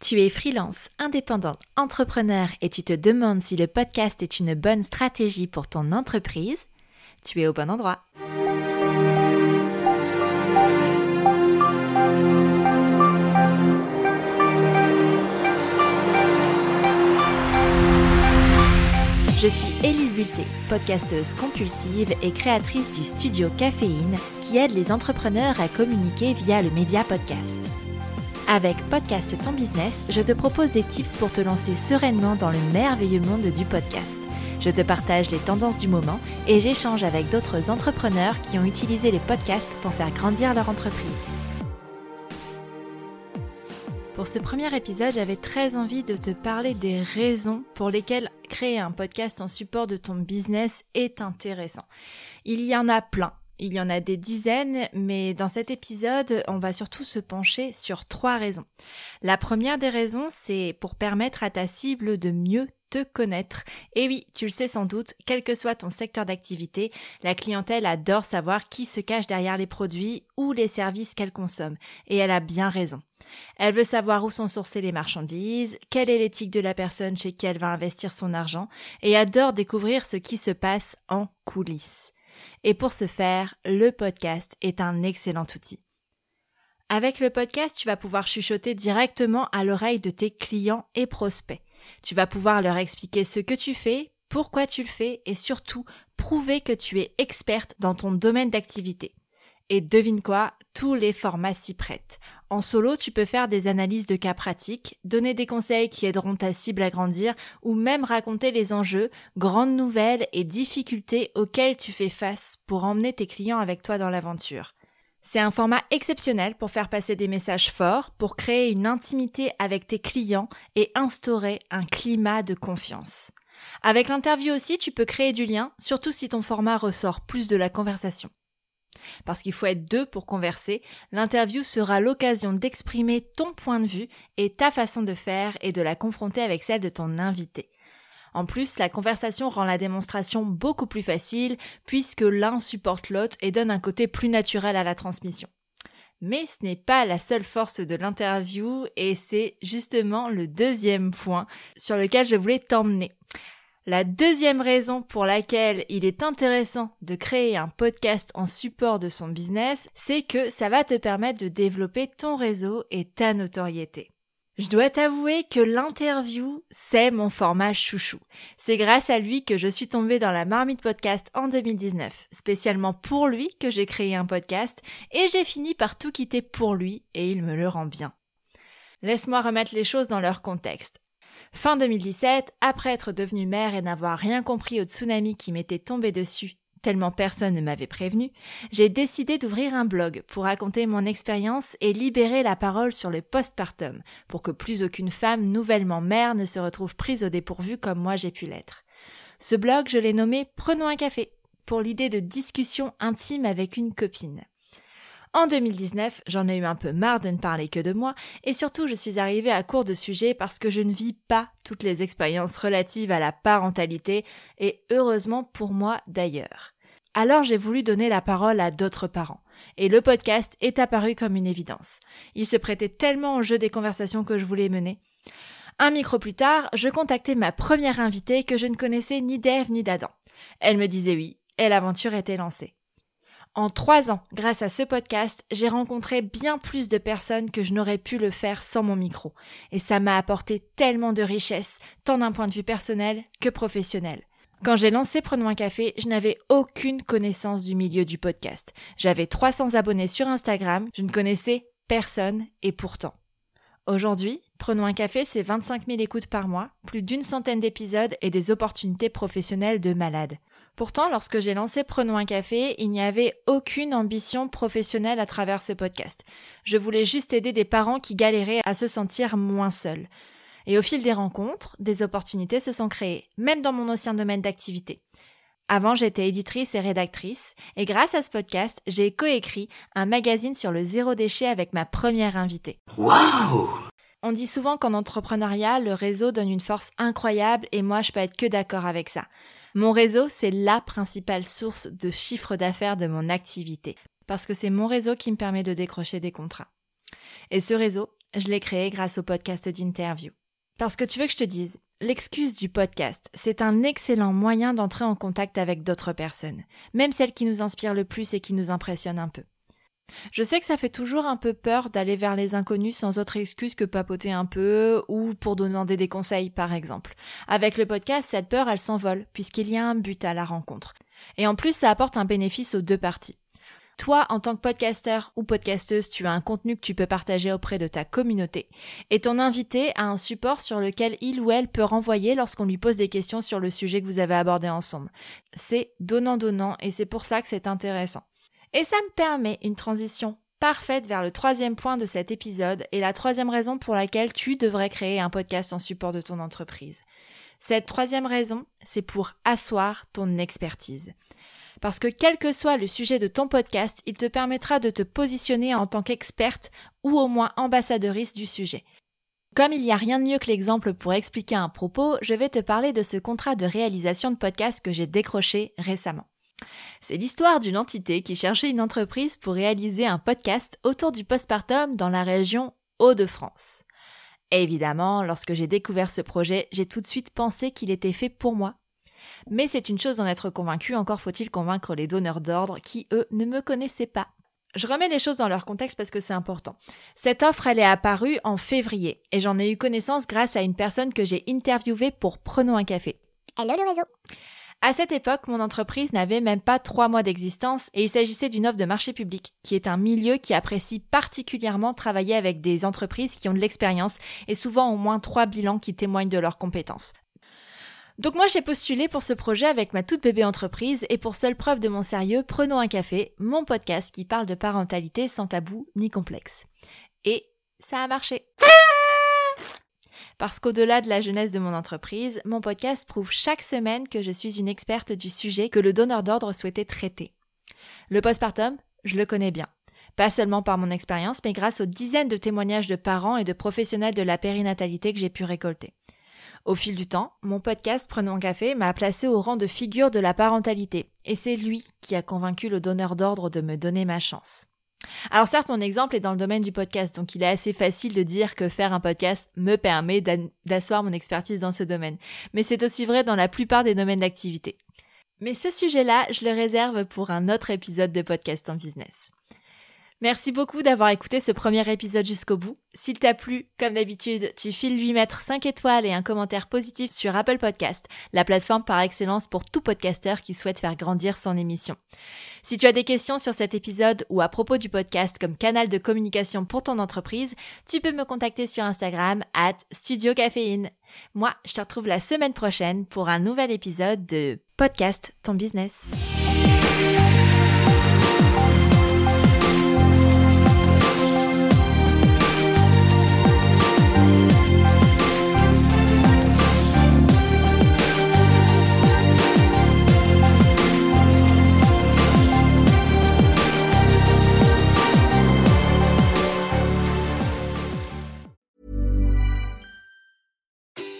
Tu es freelance, indépendant, entrepreneur et tu te demandes si le podcast est une bonne stratégie pour ton entreprise Tu es au bon endroit. Je suis Élise Bulté, podcasteuse compulsive et créatrice du studio Caféine qui aide les entrepreneurs à communiquer via le média podcast. Avec Podcast Ton Business, je te propose des tips pour te lancer sereinement dans le merveilleux monde du podcast. Je te partage les tendances du moment et j'échange avec d'autres entrepreneurs qui ont utilisé les podcasts pour faire grandir leur entreprise. Pour ce premier épisode, j'avais très envie de te parler des raisons pour lesquelles créer un podcast en support de ton business est intéressant. Il y en a plein. Il y en a des dizaines, mais dans cet épisode, on va surtout se pencher sur trois raisons. La première des raisons, c'est pour permettre à ta cible de mieux te connaître. Et oui, tu le sais sans doute, quel que soit ton secteur d'activité, la clientèle adore savoir qui se cache derrière les produits ou les services qu'elle consomme. Et elle a bien raison. Elle veut savoir où sont sourcées les marchandises, quelle est l'éthique de la personne chez qui elle va investir son argent, et adore découvrir ce qui se passe en coulisses. Et pour ce faire, le podcast est un excellent outil. Avec le podcast, tu vas pouvoir chuchoter directement à l'oreille de tes clients et prospects. Tu vas pouvoir leur expliquer ce que tu fais, pourquoi tu le fais et surtout prouver que tu es experte dans ton domaine d'activité. Et devine quoi, tous les formats s'y prêtent. En solo, tu peux faire des analyses de cas pratiques, donner des conseils qui aideront ta cible à grandir, ou même raconter les enjeux, grandes nouvelles et difficultés auxquelles tu fais face pour emmener tes clients avec toi dans l'aventure. C'est un format exceptionnel pour faire passer des messages forts, pour créer une intimité avec tes clients et instaurer un climat de confiance. Avec l'interview aussi, tu peux créer du lien, surtout si ton format ressort plus de la conversation. Parce qu'il faut être deux pour converser, l'interview sera l'occasion d'exprimer ton point de vue et ta façon de faire et de la confronter avec celle de ton invité. En plus, la conversation rend la démonstration beaucoup plus facile puisque l'un supporte l'autre et donne un côté plus naturel à la transmission. Mais ce n'est pas la seule force de l'interview et c'est justement le deuxième point sur lequel je voulais t'emmener. La deuxième raison pour laquelle il est intéressant de créer un podcast en support de son business, c'est que ça va te permettre de développer ton réseau et ta notoriété. Je dois t'avouer que l'interview, c'est mon format chouchou. C'est grâce à lui que je suis tombée dans la marmite podcast en 2019. Spécialement pour lui que j'ai créé un podcast et j'ai fini par tout quitter pour lui et il me le rend bien. Laisse-moi remettre les choses dans leur contexte. Fin 2017, après être devenue mère et n'avoir rien compris au tsunami qui m'était tombé dessus, tellement personne ne m'avait prévenu, j'ai décidé d'ouvrir un blog pour raconter mon expérience et libérer la parole sur le postpartum, pour que plus aucune femme nouvellement mère ne se retrouve prise au dépourvu comme moi j'ai pu l'être. Ce blog, je l'ai nommé Prenons un café, pour l'idée de discussion intime avec une copine. En 2019, j'en ai eu un peu marre de ne parler que de moi, et surtout je suis arrivée à court de sujets parce que je ne vis pas toutes les expériences relatives à la parentalité, et heureusement pour moi d'ailleurs. Alors j'ai voulu donner la parole à d'autres parents, et le podcast est apparu comme une évidence. Il se prêtait tellement au jeu des conversations que je voulais mener. Un micro plus tard, je contactais ma première invitée que je ne connaissais ni d'Ève ni d'Adam. Elle me disait oui, et l'aventure était lancée. En trois ans, grâce à ce podcast, j'ai rencontré bien plus de personnes que je n'aurais pu le faire sans mon micro. Et ça m'a apporté tellement de richesse, tant d'un point de vue personnel que professionnel. Quand j'ai lancé Prenons un café, je n'avais aucune connaissance du milieu du podcast. J'avais 300 abonnés sur Instagram, je ne connaissais personne et pourtant. Aujourd'hui, Prenons un café, c'est 25 000 écoutes par mois, plus d'une centaine d'épisodes et des opportunités professionnelles de malades. Pourtant, lorsque j'ai lancé Prenons un café, il n'y avait aucune ambition professionnelle à travers ce podcast. Je voulais juste aider des parents qui galéraient à se sentir moins seuls. Et au fil des rencontres, des opportunités se sont créées, même dans mon ancien domaine d'activité. Avant, j'étais éditrice et rédactrice, et grâce à ce podcast, j'ai coécrit un magazine sur le zéro déchet avec ma première invitée. Waouh On dit souvent qu'en entrepreneuriat, le réseau donne une force incroyable, et moi, je peux être que d'accord avec ça. Mon réseau, c'est la principale source de chiffre d'affaires de mon activité, parce que c'est mon réseau qui me permet de décrocher des contrats. Et ce réseau, je l'ai créé grâce au podcast d'interview. Parce que tu veux que je te dise, l'excuse du podcast, c'est un excellent moyen d'entrer en contact avec d'autres personnes, même celles qui nous inspirent le plus et qui nous impressionnent un peu. Je sais que ça fait toujours un peu peur d'aller vers les inconnus sans autre excuse que papoter un peu ou pour demander des conseils par exemple. Avec le podcast, cette peur elle s'envole puisqu'il y a un but à la rencontre. Et en plus, ça apporte un bénéfice aux deux parties. Toi, en tant que podcasteur ou podcasteuse, tu as un contenu que tu peux partager auprès de ta communauté. Et ton invité a un support sur lequel il ou elle peut renvoyer lorsqu'on lui pose des questions sur le sujet que vous avez abordé ensemble. C'est donnant-donnant et c'est pour ça que c'est intéressant. Et ça me permet une transition parfaite vers le troisième point de cet épisode et la troisième raison pour laquelle tu devrais créer un podcast en support de ton entreprise. Cette troisième raison, c'est pour asseoir ton expertise parce que quel que soit le sujet de ton podcast, il te permettra de te positionner en tant qu'experte ou au moins ambassadrice du sujet. Comme il n'y a rien de mieux que l'exemple pour expliquer un propos, je vais te parler de ce contrat de réalisation de podcast que j'ai décroché récemment. C'est l'histoire d'une entité qui cherchait une entreprise pour réaliser un podcast autour du postpartum dans la région Hauts-de-France. Évidemment, lorsque j'ai découvert ce projet, j'ai tout de suite pensé qu'il était fait pour moi mais c'est une chose d'en être convaincu, encore faut-il convaincre les donneurs d'ordre qui, eux, ne me connaissaient pas. Je remets les choses dans leur contexte parce que c'est important. Cette offre, elle est apparue en février et j'en ai eu connaissance grâce à une personne que j'ai interviewée pour Prenons un café. Hello le réseau à cette époque, mon entreprise n'avait même pas trois mois d'existence et il s'agissait d'une offre de marché public, qui est un milieu qui apprécie particulièrement travailler avec des entreprises qui ont de l'expérience et souvent au moins trois bilans qui témoignent de leurs compétences. Donc moi j'ai postulé pour ce projet avec ma toute bébé entreprise et pour seule preuve de mon sérieux, prenons un café, mon podcast qui parle de parentalité sans tabou ni complexe. Et ça a marché. Parce qu'au-delà de la jeunesse de mon entreprise, mon podcast prouve chaque semaine que je suis une experte du sujet que le donneur d'ordre souhaitait traiter. Le postpartum, je le connais bien. Pas seulement par mon expérience, mais grâce aux dizaines de témoignages de parents et de professionnels de la périnatalité que j'ai pu récolter. Au fil du temps, mon podcast Prenons café m'a placé au rang de figure de la parentalité, et c'est lui qui a convaincu le donneur d'ordre de me donner ma chance. Alors certes, mon exemple est dans le domaine du podcast, donc il est assez facile de dire que faire un podcast me permet d'asseoir mon expertise dans ce domaine, mais c'est aussi vrai dans la plupart des domaines d'activité. Mais ce sujet-là, je le réserve pour un autre épisode de podcast en business. Merci beaucoup d'avoir écouté ce premier épisode jusqu'au bout. S'il t'a plu, comme d'habitude, tu files lui mettre 5 étoiles et un commentaire positif sur Apple Podcast, la plateforme par excellence pour tout podcasteur qui souhaite faire grandir son émission. Si tu as des questions sur cet épisode ou à propos du podcast comme canal de communication pour ton entreprise, tu peux me contacter sur Instagram at Studio Caféine. Moi, je te retrouve la semaine prochaine pour un nouvel épisode de Podcast Ton Business.